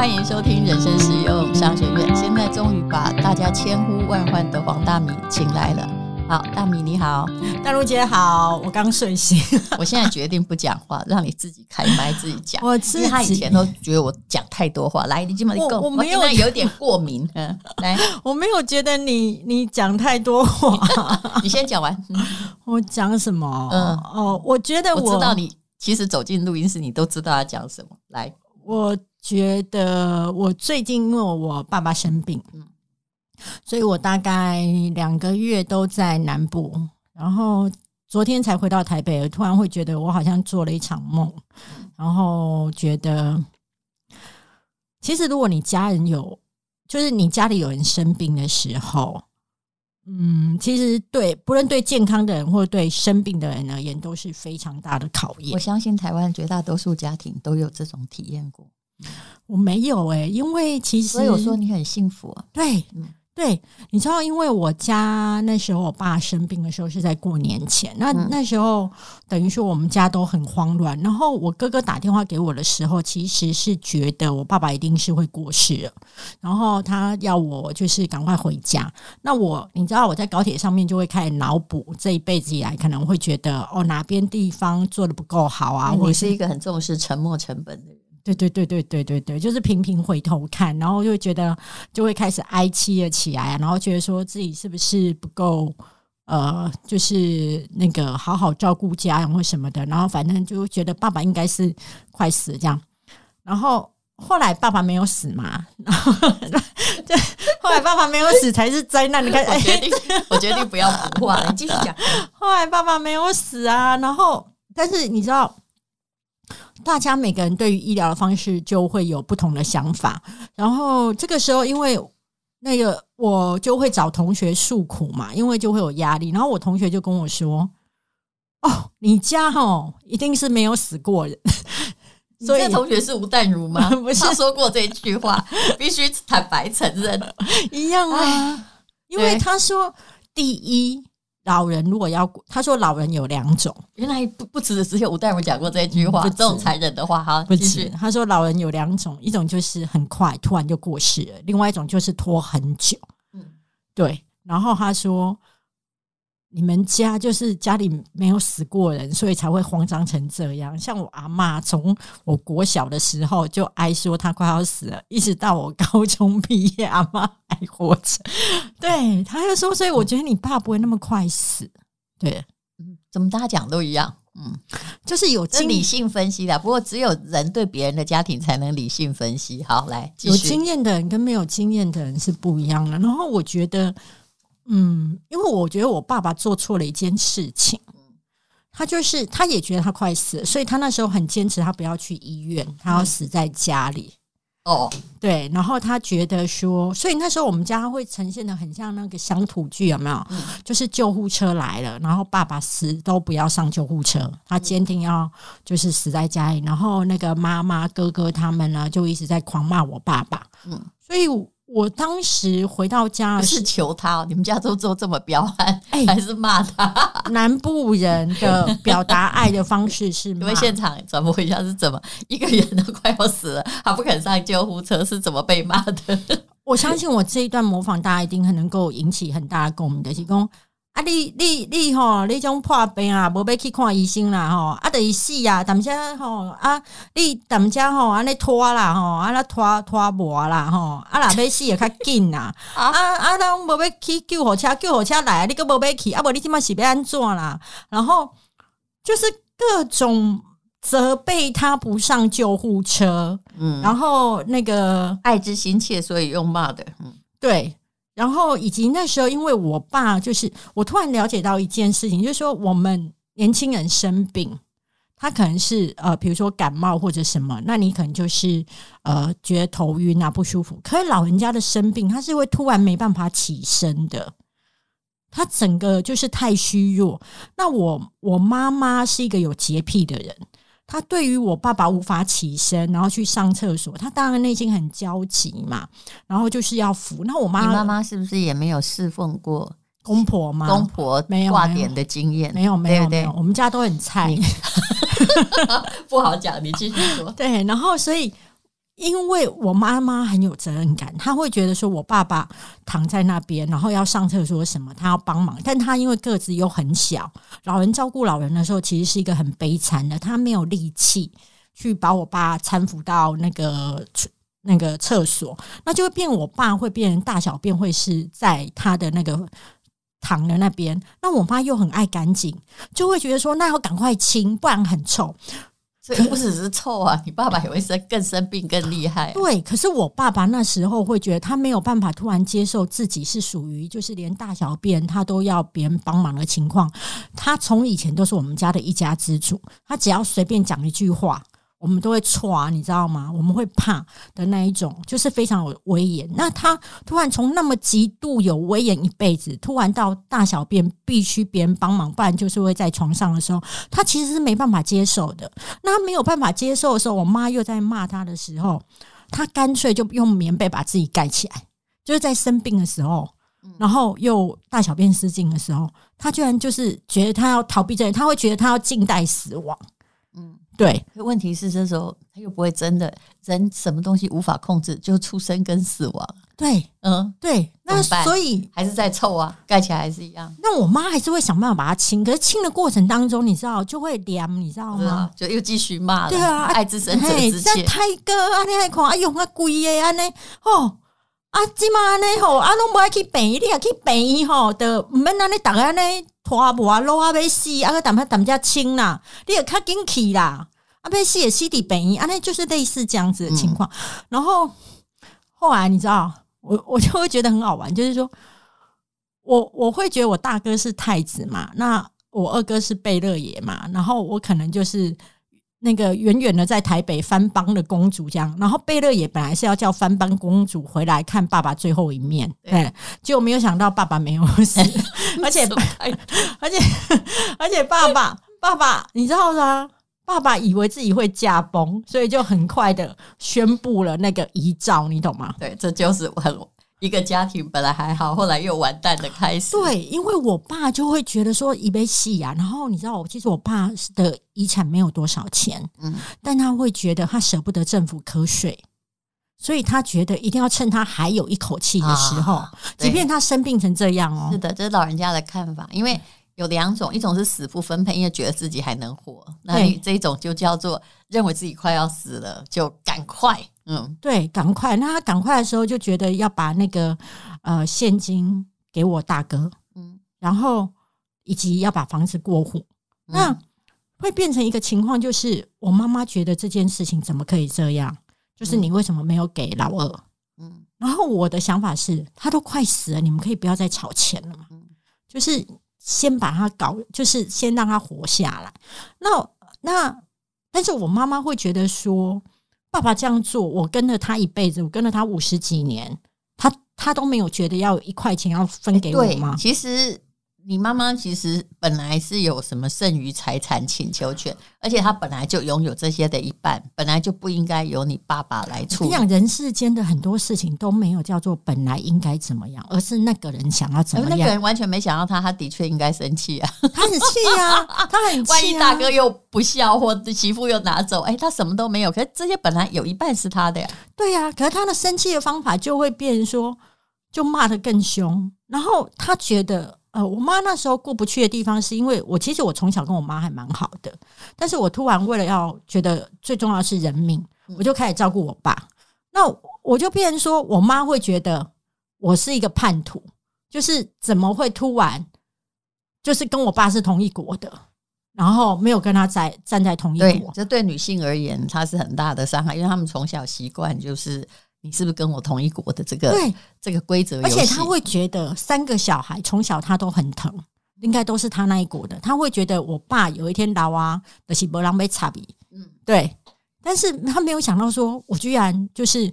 欢迎收听人生实用商学院。现在终于把大家千呼万唤的黄大米请来了。好，大米你好，大陆姐好，我刚睡醒，我现在决定不讲话，让你自己开麦自己讲。我因为他以前都觉得我讲太多话，来，你今晚你够，我没有有点过敏。嗯，来，我没有觉得你你讲太多话，你先讲完。嗯我讲什么？嗯哦，我觉得我知道你其实走进录音室，你都知道要讲什么。来，我觉得我最近因为我爸爸生病，嗯所以我大概两个月都在南部，然后昨天才回到台北，突然会觉得我好像做了一场梦，然后觉得其实如果你家人有，就是你家里有人生病的时候。嗯，其实对，不论对健康的人或者对生病的人而言，都是非常大的考验我。相信台湾绝大多数家庭都有这种体验过，我没有诶、因为其实所以我说你很幸福啊。对，嗯对，你知道，因为我家那时候我爸生病的时候是在过年前，那、嗯那时候等于说我们家都很慌乱。然后我哥哥打电话给我的时候，其实是觉得我爸爸一定是会过世了，然后他要我就是赶快回家。那我你知道我在高铁上面就会开始脑补这一辈子以来可能会觉得哦哪边地方做的不够好啊，或者你是一个很重视沉没成本的人。对对对对对对对，就是频频回头看，然后就会觉得就会开始哀戚了起来，然后觉得说自己是不是不够呃，就是那个好好照顾家人或什么的，然后反正就觉得爸爸应该是快死这样，然后后来爸爸没有死嘛，然后 对，后来爸爸没有死才是灾难，你看，我决定，我决定不要补话了，你继续讲。后来爸爸没有死啊，然后但是你知道，大家每个人对于医疗的方式就会有不同的想法。然后这个时候，因为那个我就会找同学诉苦嘛，因为就会有压力。然后我同学就跟我说：“哦，你家哦一定是没有死过人。”所以同学是吴淡如吗？不是他说过这句话，必须坦白承认。一样啊，因为他说第一。老人如果要，他说老人有两种，原来不不止只有吴大夫讲过这句话，不这种残忍的话哈。不止他说老人有两种，一种就是很快突然就过世了，另外一种就是拖很久。嗯对，然后他说你们家就是家里没有死过人，所以才会慌张成这样。像我阿妈，从我国小的时候就哀说她快要死了，一直到我高中毕业，阿妈还活着。对，她就说，所以我觉得你爸不会那么快死。对，嗯怎么大家讲都一样？嗯，就是有经理性分析的。不过只有人对别人的家庭才能理性分析。好，来。有经验的人跟没有经验的人是不一样的。然后我觉得，嗯，因为我觉得我爸爸做错了一件事情，他就是他也觉得他快死了，所以他那时候很坚持，他不要去医院，他要死在家里。哦，对，然后他觉得说，所以那时候我们家会呈现的很像那个乡土剧，有没有？嗯就是救护车来了，然后爸爸死都不要上救护车，他坚定要就是死在家里，然后那个妈妈、哥哥他们呢就一直在狂骂我爸爸。嗯，所以我当时回到家不是求他哦，你们家都做这么彪悍，哎还是骂他？南部人的表达爱的方式是骂因为现场转播一下是怎么一个人都快要死了，他不肯上救护车，是怎么被骂的？我相信我这一段模仿，大家一定很能够引起很大的共鸣的。是讲啊，你你你吼，你种破病啊，无要去看医生啦吼，啊，等于死啊，淡遮吼啊，你淡遮吼安尼拖啦吼，啊那拖拖磨啦吼，啊若要死也较紧啦，啊 啊，咱无要去救护车，救护车来，你个无要去，啊无你即满是要安怎啦？然后就是各种责备他不上救护车，嗯，然后那个爱之心切，所以用骂的。嗯对，然后以及那时候，因为我爸就是我突然了解到一件事情，就是说我们年轻人生病，他可能是呃，比如说感冒或者什么，那你可能就是呃觉得头晕啊不舒服。可是老人家的生病，他是会突然没办法起身的。他整个就是太虚弱。那我我妈妈是一个有洁癖的人，她对于我爸爸无法起身，然后去上厕所，他当然内心很焦急嘛，然后就是要扶。那我妈你妈妈是不是也没有侍奉过公婆吗？公婆没有挂点的经验？没有没有没有，我们家都很菜。不好讲，你继续说。对，然后所以因为我妈妈很有责任感，她会觉得说我爸爸躺在那边，然后要上厕所什么，她要帮忙，但她因为个子又很小，老人照顾老人的时候，其实是一个很悲惨的，她没有力气去把我爸搀扶到那个那个厕所，那就会变我爸会变大小便会是在他的那个躺的那边，那我妈又很爱干净，就会觉得说那要赶快清，不然很臭。不只是臭啊，你爸爸也会生更生病更厉害。对，可是我爸爸那时候会觉得他没有办法突然接受自己是属于就是连大小便他都要别人帮忙的情况。他从以前都是我们家的一家之主，他只要随便讲一句话。我们都会错，你知道吗？我们会怕的那一种，就是非常有威严。那他突然从那么极度有威严一辈子，突然到大小便必须别人帮忙，不然就是会在床上的时候，他其实是没办法接受的。那他没有办法接受的时候，我妈又在骂他的时候，他干脆就用棉被把自己盖起来。就是在生病的时候，然后又大小便失禁的时候，他居然就是觉得他要逃避这些，他会觉得他要静待死亡。嗯。对，问题是这时候他又不会真的人什么东西无法控制，就出生跟死亡。对，嗯，对，那所以还是在臭啊，盖起来还是一样。那我妈还是会想办法把它清，可是清的过程当中，你知道就会凉，你知道吗？就又继续骂了。对啊，爱之深责之切。太哥，啊，你还看，哎呦，那贵的安尼，哦，啊，即嘛安尼吼，啊，拢不爱去病，你也去病吼，的唔免安尼大家呢拖磨啊，落啊要死，啊个淡下淡只清啦，你也较紧去啦。啊，要死也西底本意啊，那就是类似这样子的情况。然后后来你知道，我我就会觉得很好玩，就是说我我会觉得我大哥是太子嘛，那我二哥是贝勒爷嘛，然后我可能就是那个远远的在台北藩邦的公主这样。然后贝勒也本来是要叫藩邦公主回来看爸爸最后一面，对，结果没有想到爸爸没有死，而且 而且而且爸爸爸爸，你知道吗？爸爸以为自己会驾崩，所以就很快的宣布了那个遗诏，你懂吗？对，这就是很一个家庭本来还好，后来又完蛋的开始。对，因为我爸就会觉得说一杯戏啊，然后你知道我，其实我爸的遗产没有多少钱，嗯，但他会觉得他舍不得政府瞌睡，所以他觉得一定要趁他还有一口气的时候，即便他生病成这样哦。是的，这是老人家的看法，因为。有两种，一种是死不分配，因为觉得自己还能活；那这一种就叫做认为自己快要死了，就赶快，嗯，对，赶快。那他赶快的时候，就觉得要把那个呃现金给我大哥，嗯，然后以及要把房子过户。那会变成一个情况，就是我妈妈觉得这件事情怎么可以这样？就是你为什么没有给老二？嗯，然后我的想法是，他都快死了，你们可以不要再吵钱了嘛？就是。先把他搞，就是先让他活下来。那那，但是我妈妈会觉得说，爸爸这样做，我跟了他一辈子，我跟了他五十几年，他他都没有觉得要一块钱要分给我吗？其实。你妈妈其实本来是有什么剩余财产请求权，而且她本来就拥有这些的一半，本来就不应该由你爸爸来处理。人世间的很多事情都没有叫做本来应该怎么样，而是那个人想要怎么样。那个人完全没想到他，他的确应该生气啊，他很气啊，他很气。万一大哥又不孝，或媳妇又拿走，哎，他什么都没有。可是这些本来有一半是他的呀。对呀，可是他的生气的方法就会变，说就骂得更凶，然后他觉得。呃，我妈那时候过不去的地方，是因为我其实我从小跟我妈还蛮好的，但是我突然为了要觉得最重要是人命，我就开始照顾我爸，那我就变成说我妈会觉得我是一个叛徒，就是怎么会突然就是跟我爸是同一国的，然后没有跟他在站在同一国，这对女性而言，它是很大的伤害，因为他们从小习惯就是。你是不是跟我同一国的这个对这个规则？而且他会觉得三个小孩从小他都很疼，应该都是他那一国的。他会觉得我爸有一天老啊的是波浪被差比，嗯，对。但是他没有想到说，我居然就是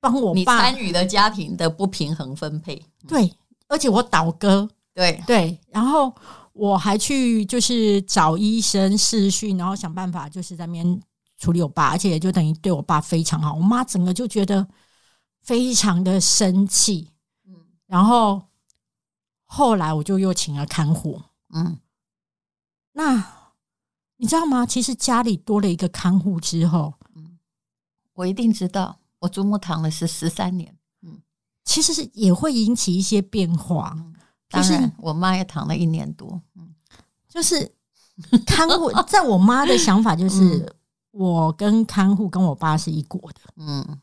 帮我爸参与了家庭的不平衡分配。对，而且我倒戈，对对，然后我还去就是找医生试训，然后想办法就是在边。处理我爸，而且也就等于对我爸非常好。我妈整个就觉得非常的生气，嗯。然后后来我就又请了看护，嗯。那你知道吗？其实家里多了一个看护之后，嗯，我一定知道，我祖母躺了是十三年。嗯其实是也会引起一些变化。当然，我妈也躺了一年多。嗯，就是看护，在我妈的想法就是，我跟看护跟我爸是一国的，嗯，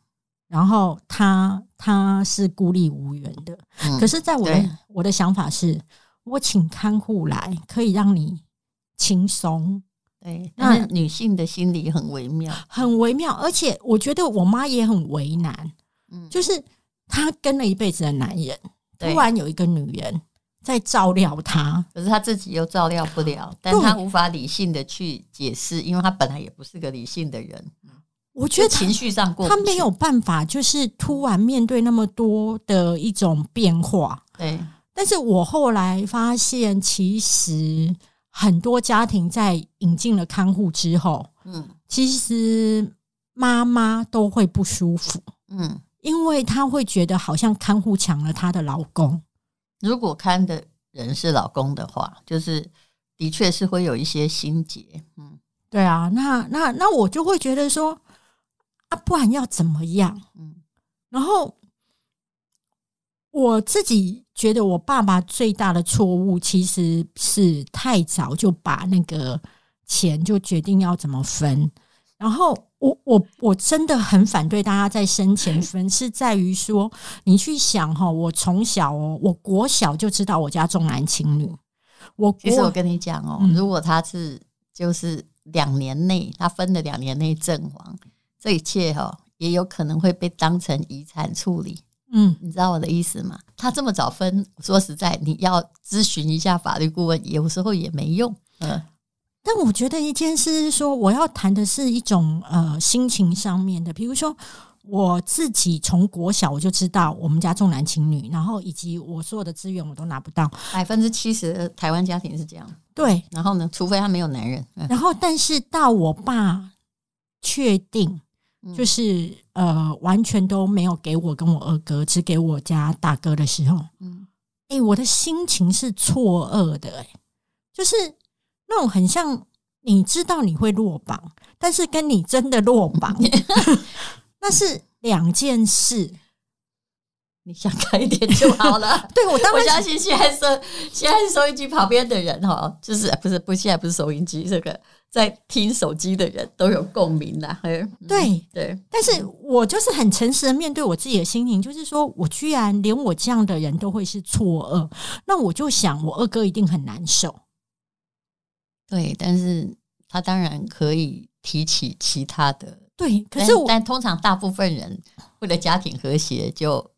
然后他他是孤立无援的。嗯可是，在我的我的想法是，我请看护来可以让你轻松，对，那女性的心理很微妙。很微妙。而且我觉得我妈也很为难，嗯，就是她跟了一辈子的男人，对突然有一个女人在照料他，可是他自己又照料不了，但对她无法理性的去解释，因为他本来也不是个理性的人，我觉得情绪上过他没有办法，就是突然面对那么多的一种变化。对，但是我后来发现，其实很多家庭在引进了看护之后，嗯。其实妈妈都会不舒服，嗯，因为她会觉得好像看护抢了她的老公。如果看的人是老公的话，就是的确是会有一些心结。嗯对啊，那那那我就会觉得说，啊，不然要怎么样？嗯然后我自己觉得，我爸爸最大的错误其实是太早就把那个钱就决定要怎么分。然后我我我真的很反对大家在生前分，是在于说你去想哈，我从小哦，我国小就知道我家重男轻女，我国其实我跟你讲哦，嗯如果他是就是两年内，他分了两年内阵亡，这一切哈、也有可能会被当成遗产处理。嗯你知道我的意思吗？他这么早分，说实在，你要咨询一下法律顾问，有时候也没用。嗯，但我觉得一件事是说，我要谈的是一种呃心情上面的，比如说我自己从国小我就知道我们家重男轻女，然后以及我所有的资源我都拿不到，百分之七十的台湾家庭是这样。对，然后呢，除非他没有男人，嗯然后但是到我爸确定嗯就是呃完全都没有给我跟我二哥，只给我家大哥的时候，嗯哎、我的心情是错愕的、哎，就是那种很像你知道你会落榜，但是跟你真的落榜，那是两件事。你想开一点就好了。对我当我然相信现在收现在收音机旁边的人哈，就是不是不现在不是收音机，这个在听手机的人都有共鸣啦。嗯对对，但是我就是很诚实的面对我自己的心情，就是说我居然连我这样的人都会是错愕，那我就想我二哥一定很难受。对，但是他当然可以提起其他的，对，可是我但通常大部分人为了家庭和谐就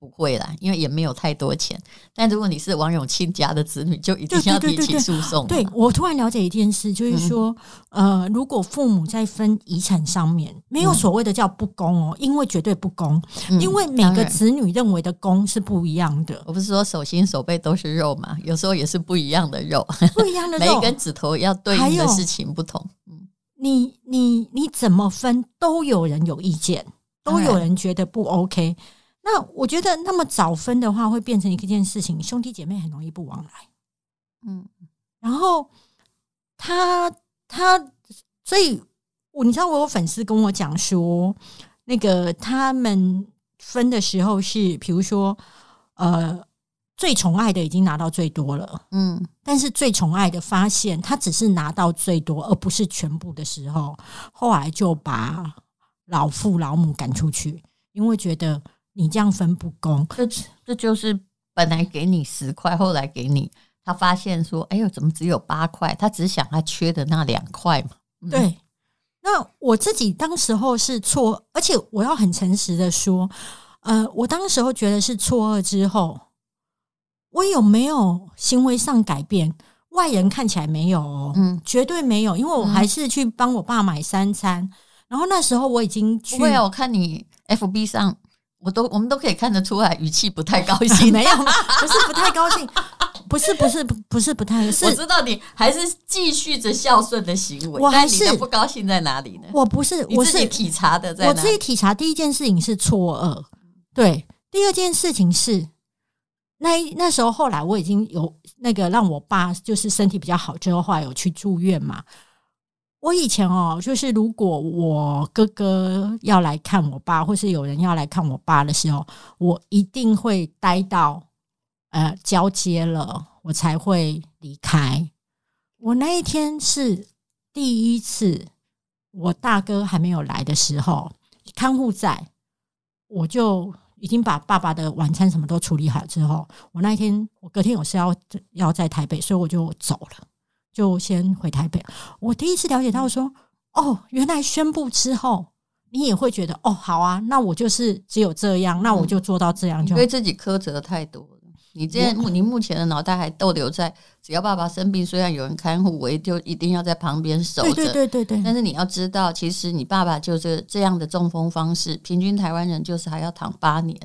不会啦，因为也没有太多钱。但如果你是王永庆家的子女，就一定要提起诉讼。对我突然了解一件事，就是说，呃，如果父母在分遗产上面没有所谓的叫不公哦，因为绝对不公，嗯因为每个子女认为的公是不一样的，我不是说手心手背都是肉嘛，有时候也是不一样的肉，不一样的肉。每一根指头要对应的事情不同。嗯，你你你怎么分都有人有意见，都有人觉得不 OK。那我觉得那么早分的话，会变成一件事情，兄弟姐妹很容易不往来。嗯。然后他他，所以我你知道，我有粉丝跟我讲说，那个他们分的时候是，比如说，呃，最宠爱的已经拿到最多了，嗯。但是最宠爱的发现他只是拿到最多，而不是全部的时候，后来就把老父老母赶出去，因为觉得你这样分不公。这这就是本来给你十块，后来给你，他发现说，哎呦，怎么只有八块？他只想他缺的那两块嘛。嗯，对，那我自己当时候是错，而且我要很诚实的说，呃，我当时候觉得是错愕之后，我有没有行为上改变？外人看起来没有哦，嗯绝对没有，因为我还是去帮我爸买三餐，然后那时候我已经去不会啊，我看你 FB 上，我都我们都可以看得出来，语气不太高 兴。没有，不是不太高兴，不是不是不不是不太是我知道你还是继续着孝顺的行为，我还是不高兴在哪里呢？我不是我是自己体察的在哪里？我自己体察第一件事情是错愕，对，第二件事情是那一那时候后来我已经有那个让我爸就是身体比较好之后，后来有去住院嘛。我以前哦，就是如果我哥哥要来看我爸，或是有人要来看我爸的时候，我一定会待到呃交接了，我才会离开。我那一天是第一次，我大哥还没有来的时候，看护在，我就已经把爸爸的晚餐什么都处理好之后，我那一天我隔天有事要要在台北，所以我就走了。就先回台北。我第一次了解到说，哦，原来宣布之后，你也会觉得，哦，好啊，那我就是只有这样，那我就做到这样，就对自己苛责太多了。你这样，你目前的脑袋还逗留在，只要爸爸生病，虽然有人看护，我就一定要在旁边守着。对对对对。但是你要知道，其实你爸爸就是这样的中风方式，平均台湾人就是还要躺八年，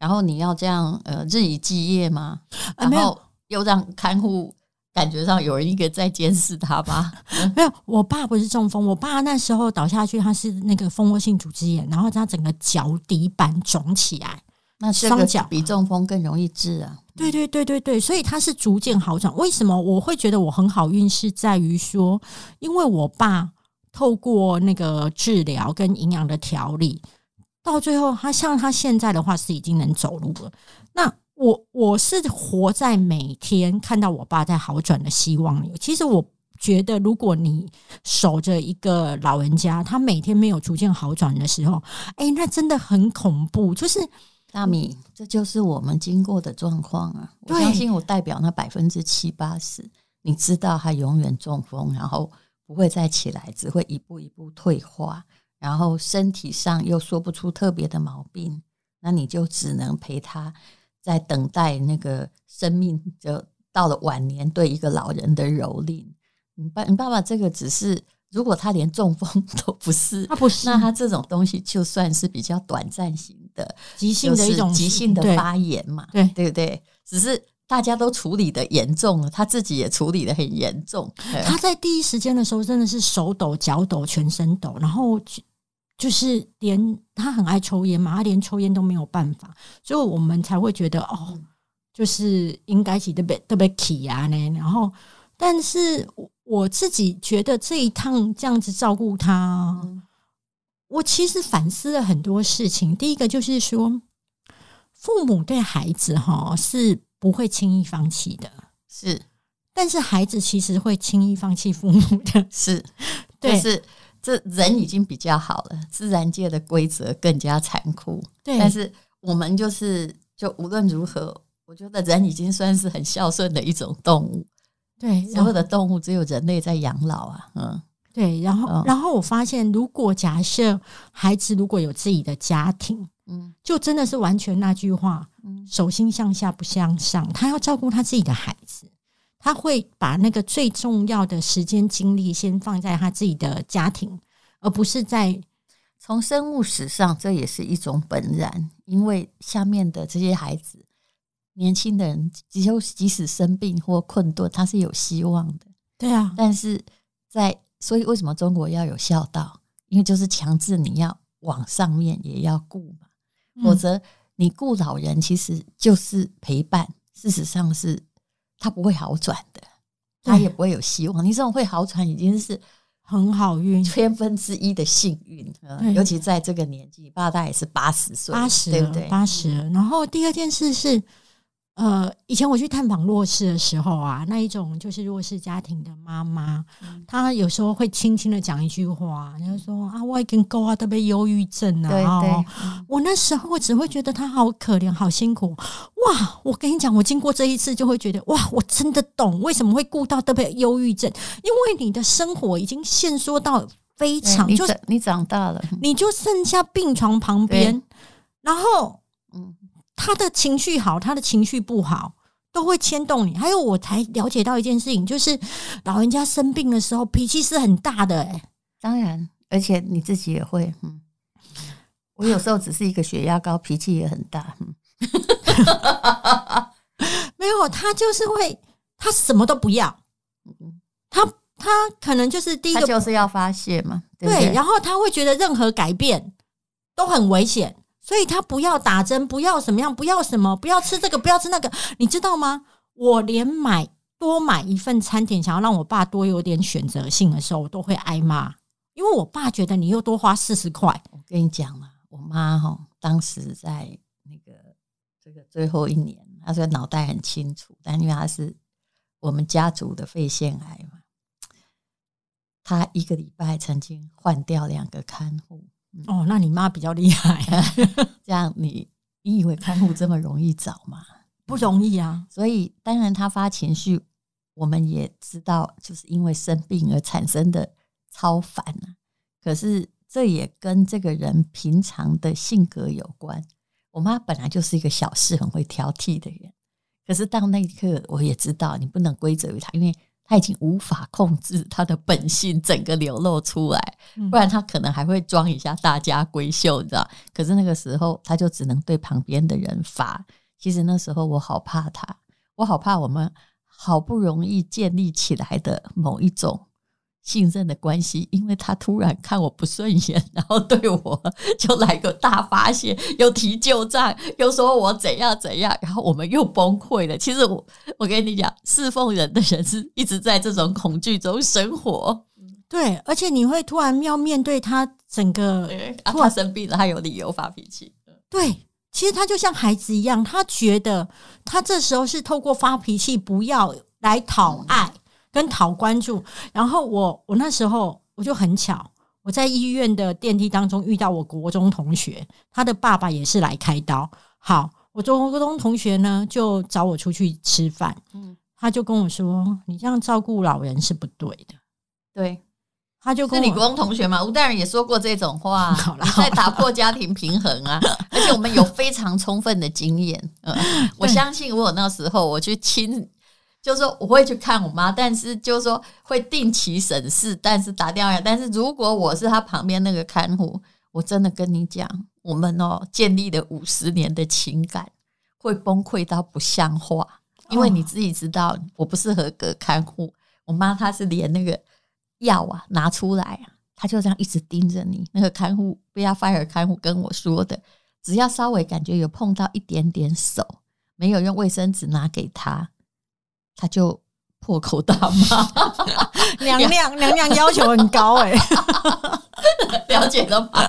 然后你要这样呃日以继夜吗？然后又让看护。感觉上有人一个在监视他吧？没有，我爸不是中风，我爸那时候倒下去，他是那个蜂窝性组织炎，然后他整个脚底板肿起来，那双脚比中风更容易治啊。对对对对对，所以他是逐渐好转。为什么我会觉得我很好运？是在于说，因为我爸透过那个治疗跟营养的调理，到最后他像他现在的话是已经能走路了。那我我是活在每天看到我爸在好转的希望里。其实我觉得，如果你守着一个老人家，他每天没有逐渐好转的时候，哎，那真的很恐怖。就是大米，这就是我们经过的状况啊！我相信我代表那百分之七八十，你知道他永远中风，然后不会再起来，只会一步一步退化，然后身体上又说不出特别的毛病，那你就只能陪他。在等待那个生命，就到了晚年，对一个老人的蹂躏。你爸，你爸爸这个只是，如果他连中风都不是，他不是，那他这种东西就算是比较短暂型的、急性的一种急性的发炎嘛，对对不对？只是大家都处理的严重了，他自己也处理的很严重。他在第一时间的时候，真的是手抖、脚抖、全身抖，然后。就是连他很爱抽烟嘛，他连抽烟都没有办法，所以我们才会觉得哦，就是应该是特别特别气啊呢。然后，但是我自己觉得这一趟这样子照顾他，我其实反思了很多事情。第一个就是说，父母对孩子哈是不会轻易放弃的，是，但是孩子其实会轻易放弃父母的，是，对，是。这人已经比较好了，自然界的规则更加残酷。对，但是我们就是就无论如何，我觉得人已经算是很孝顺的一种动物。对，所有的动物只有人类在养老啊。嗯，对。然后，然后我发现，如果假设孩子如果有自己的家庭，嗯，就真的是完全那句话，嗯，手心向下不向上。他要照顾他自己的孩子。他会把那个最重要的时间精力先放在他自己的家庭，而不是在从生物史上，这也是一种本然。因为下面的这些孩子，年轻的人，只有即使生病或困顿，他是有希望的。对啊，但是在所以为什么中国要有孝道？因为就是强制你要往上面也要顾嘛，否则你顾老人其实就是陪伴，事实上是。他不会好转的，他也不会有希望。你这种会好转，已经是很好运，千分之一的幸运。尤其在这个年纪，爸爸也是八十岁，八十对不对？八十。然后第二件事是。呃，以前我去探访弱势的时候啊，那一种就是弱势家庭的妈妈，她有时候会轻轻的讲一句话，然后说啊，我已经够啊，特别忧郁症啊。对我那时候我只会觉得她好可怜，好辛苦。哇，我跟你讲，我经过这一次就会觉得，哇，我真的懂为什么会顾到特别忧郁症，因为你的生活已经限缩到非常，就你长大了，你就剩下病床旁边，然后嗯。他的情绪好，他的情绪不好，都会牵动你。还有，我才了解到一件事情，就是老人家生病的时候，脾气是很大的。哎，当然，而且你自己也会。嗯，我有时候只是一个血压高，脾气也很大。没有，他就是会，他什么都不要。他他可能就是第一个就是要发泄嘛。对，然后他会觉得任何改变都很危险。所以他不要打针，不要什么样，不要什么，不要吃这个，不要吃那个，你知道吗？我连买多买一份餐点，想要让我爸多有点选择性的时候，我都会挨骂，因为我爸觉得你又多花四十块。我跟你讲嘛，我妈哈当时在那个这个最后一年，她说脑袋很清楚，但因为她是我们家族的肺腺癌嘛，她一个礼拜曾经换掉两个看护。哦，那你妈比较厉害，这样你你以为看护这么容易找吗？不容易啊。所以当然他发情绪，我们也知道，就是因为生病而产生的超烦啊。可是这也跟这个人平常的性格有关。我妈本来就是一个小事很会挑剔的人，可是到那一刻，我也知道你不能归责于她，因为。他已经无法控制他的本性，整个流露出来，不然他可能还会装一下大家闺秀，你知道？可是那个时候，他就只能对旁边的人发。其实那时候我好怕他，我好怕我们好不容易建立起来的某一种。信任的关系，因为他突然看我不顺眼，然后对我就来个大发泄，又提旧账，又说我怎样怎样，然后我们又崩溃了。其实我我跟你讲，侍奉人的人是一直在这种恐惧中生活，对，而且你会突然要面对他整个，他生病了，他有理由发脾气。对，其实他就像孩子一样，他觉得他这时候是透过发脾气，不要来讨爱。跟讨关注，然后我我那时候我就很巧，我在医院的电梯当中遇到我国中同学，他的爸爸也是来开刀。好，我中国中同学呢就找我出去吃饭，嗯，他就跟我说：“你这样照顾老人是不对的。”对，他就跟你国中同学嘛，吴大人也说过这种话，好了，在打破家庭平衡啊，而且我们有非常充分的经验，嗯，我相信我那时候我去亲。就是说我会去看我妈，但是就是说会定期审视，但是打电话。但是如果我是他旁边那个看护，我真的跟你讲，我们哦建立了五十年的情感会崩溃到不像话，因为你自己知道我不是合格看护。我妈她是连那个药啊拿出来啊，她就这样一直盯着你。那个看护贝亚菲尔看护跟我说的，只要稍微感觉有碰到一点点手，没有用卫生纸拿给他。他就破口大骂，娘娘娘娘要求很高哎，了解了吗？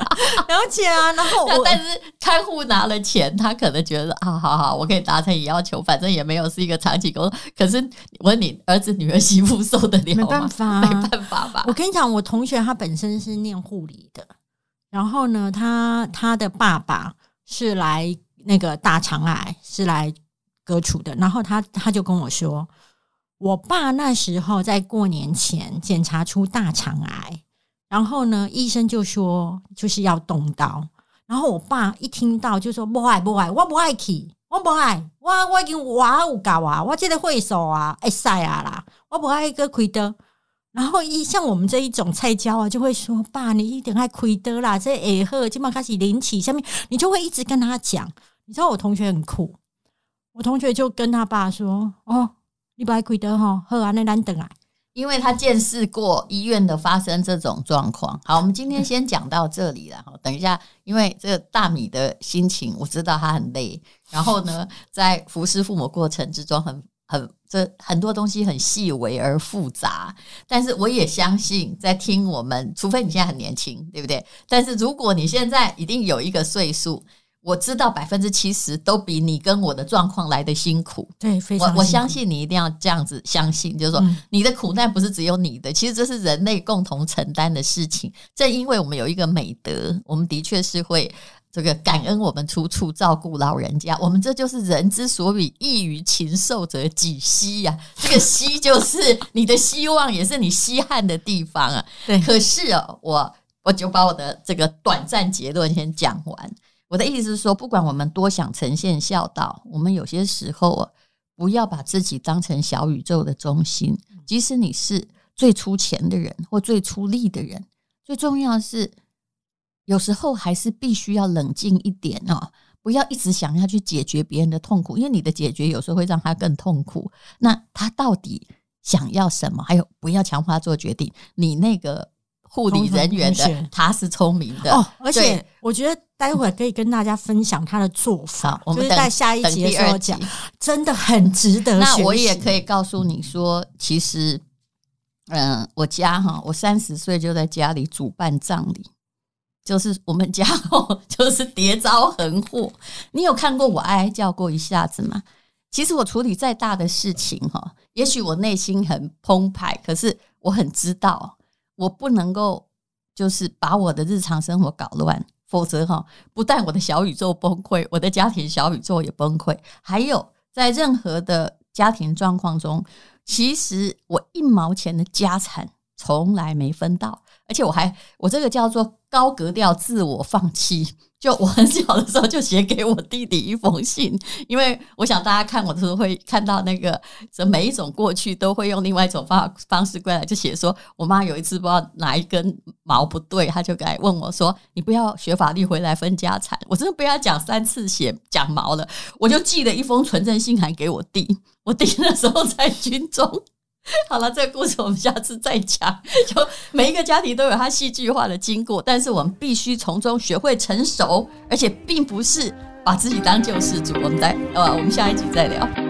了解啊。然后我但是看护拿了钱，他可能觉得啊，好好，我可以达成你要求，反正也没有是一个长期工作。可是我问你，儿子女儿媳妇受得了吗？没办法，没办法吧。我跟你讲，我同学他本身是念护理的，然后呢，他他的爸爸是来那个大肠癌，是来。割除的，然后他他就跟我说，我爸那时候在过年前检查出大肠癌，然后呢，医生就说就是要动刀，然后我爸一听到就说不爱不爱，我不爱去，我不爱，我我已经我有搞啊，我这个会手啊，哎塞啊啦，我不爱个亏的。然后一像我们这一种菜椒啊，就会说爸，你一定爱亏的啦，这耳后基本开始灵起下面，你就会一直跟他讲，你知道我同学很酷。我同学就跟他爸说：“哦，你不爱亏得哈，喝完那难等来，因为他见识过医院的发生这种状况。”好，我们今天先讲到这里了哈。等一下，因为这个大米的心情，我知道他很累。然后呢，在服侍父母过程之中，很很这很多东西很细微而复杂。但是我也相信，在听我们，除非你现在很年轻，对不对？但是如果你现在一定有一个岁数。我知道百分之七十都比你跟我的状况来的辛苦，对，非常。我我相信你一定要这样子相信，就是说你的苦难不是只有你的，其实这是人类共同承担的事情。正因为我们有一个美德，我们的确是会这个感恩我们处处照顾老人家。我们这就是人之所以异于禽兽者几希呀，这个希就是你的希望，也是你稀罕的地方啊。对，可是哦，我我就把我的这个短暂结论先讲完。我的意思是说，不管我们多想呈现孝道，我们有些时候啊，不要把自己当成小宇宙的中心。即使你是最出钱的人或最出力的人，最重要的是，有时候还是必须要冷静一点哦，不要一直想要去解决别人的痛苦，因为你的解决有时候会让他更痛苦。那他到底想要什么？还有，不要强化做决定。你那个。护理人员的，他是聪明的哦。而且我觉得待会可以跟大家分享他的做法，我们在下一集的时候讲，真的很值得。那我也可以告诉你说，其实，嗯，我家哈，我三十岁就在家里主办葬礼，就是我们家哦，就是叠遭横祸。你有看过我哀哀叫过一下子吗？其实我处理再大的事情哈，也许我内心很澎湃，可是我很知道，我不能够就是把我的日常生活搞乱，否则哈，不但我的小宇宙崩溃，我的家庭小宇宙也崩溃。还有在任何的家庭状况中，其实我一毛钱的家产从来没分到，而且我还我这个叫做高格调自我放弃。就我很小的时候就写给我弟弟一封信，因为我想大家看我的时候会看到那个，这每一种过去都会用另外一种方方式过来，就写说我妈有一次不知道哪一根毛不对，他就来问我说：“你不要学法律回来分家产。”我真的被他讲三次写讲毛了，我就寄了一封纯正信函给我弟，我弟那时候在军中。好了，这个故事我们下次再讲。就每一个家庭都有它戏剧化的经过，但是我们必须从中学会成熟，而且并不是把自己当救世主。我们再呃，我们下一集再聊。